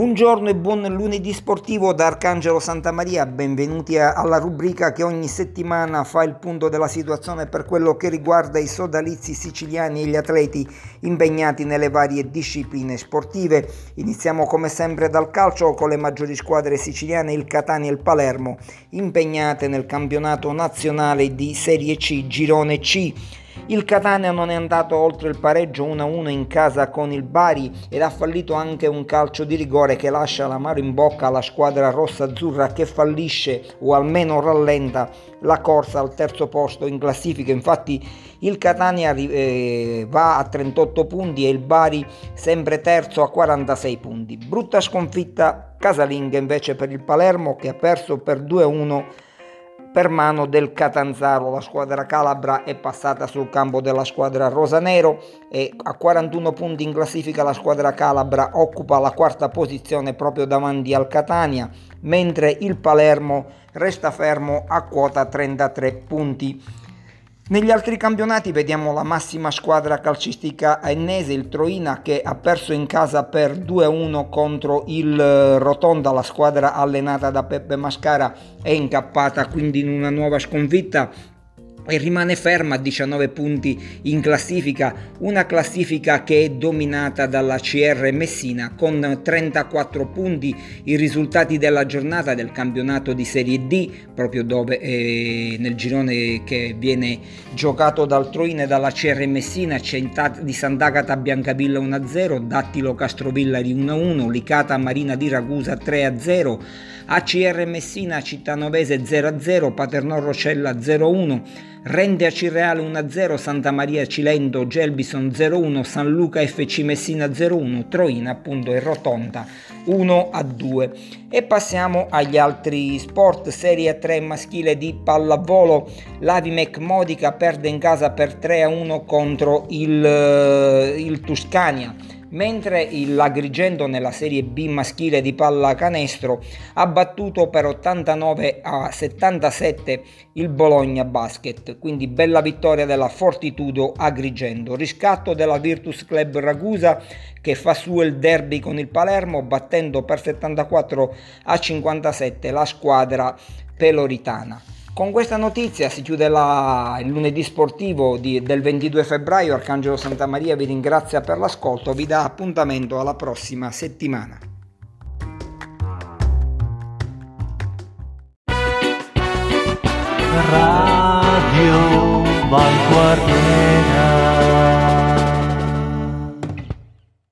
Buongiorno e buon lunedì sportivo da Arcangelo Santa Maria, benvenuti alla rubrica che ogni settimana fa il punto della situazione per quello che riguarda i sodalizi siciliani e gli atleti impegnati nelle varie discipline sportive. Iniziamo come sempre dal calcio con le maggiori squadre siciliane, il Catania e il Palermo, impegnate nel campionato nazionale di Serie C, Girone C. Il Catania non è andato oltre il pareggio 1-1 in casa con il Bari ed ha fallito anche un calcio di rigore che lascia l'amaro in bocca alla squadra rossa-azzurra che fallisce o almeno rallenta la corsa al terzo posto in classifica. Infatti il Catania eh, va a 38 punti e il Bari sempre terzo a 46 punti. Brutta sconfitta casalinga invece per il Palermo che ha perso per 2-1 per mano del Catanzaro. La squadra calabra è passata sul campo della squadra rosanero e a 41 punti in classifica la squadra calabra occupa la quarta posizione proprio davanti al Catania, mentre il Palermo resta fermo a quota 33 punti. Negli altri campionati vediamo la massima squadra calcistica ennese, il Troina, che ha perso in casa per 2-1 contro il eh, Rotonda, la squadra allenata da Peppe Mascara è incappata quindi in una nuova sconfitta e rimane ferma a 19 punti in classifica, una classifica che è dominata dalla CR Messina con 34 punti, i risultati della giornata del campionato di Serie D, proprio dove eh, nel girone che viene giocato dal Troine dalla CR Messina, Centata di Sant'Agata Biancavilla 1-0, Dattilo Castrovillari 1-1, Licata Marina di Ragusa 3-0, ACR Messina Cittanovese 0-0, Paternò Rocella 0-1, Rende a Cirreale 1-0, Santa Maria Cilento, Gelbison 0-1, San Luca FC Messina 0-1, Troina appunto e Rotonda 1-2. E passiamo agli altri sport, Serie 3 maschile di pallavolo, l'Avimec Modica perde in casa per 3-1 contro il, il Tuscania mentre il Agrigento nella Serie B maschile di pallacanestro ha battuto per 89 a 77 il Bologna Basket, quindi bella vittoria della Fortitudo Agrigento, riscatto della Virtus Club Ragusa che fa su il derby con il Palermo battendo per 74 a 57 la squadra peloritana. Con questa notizia si chiude la, il lunedì sportivo di, del 22 febbraio. Arcangelo Santa Maria vi ringrazia per l'ascolto, vi dà appuntamento alla prossima settimana. Radio Vanguardia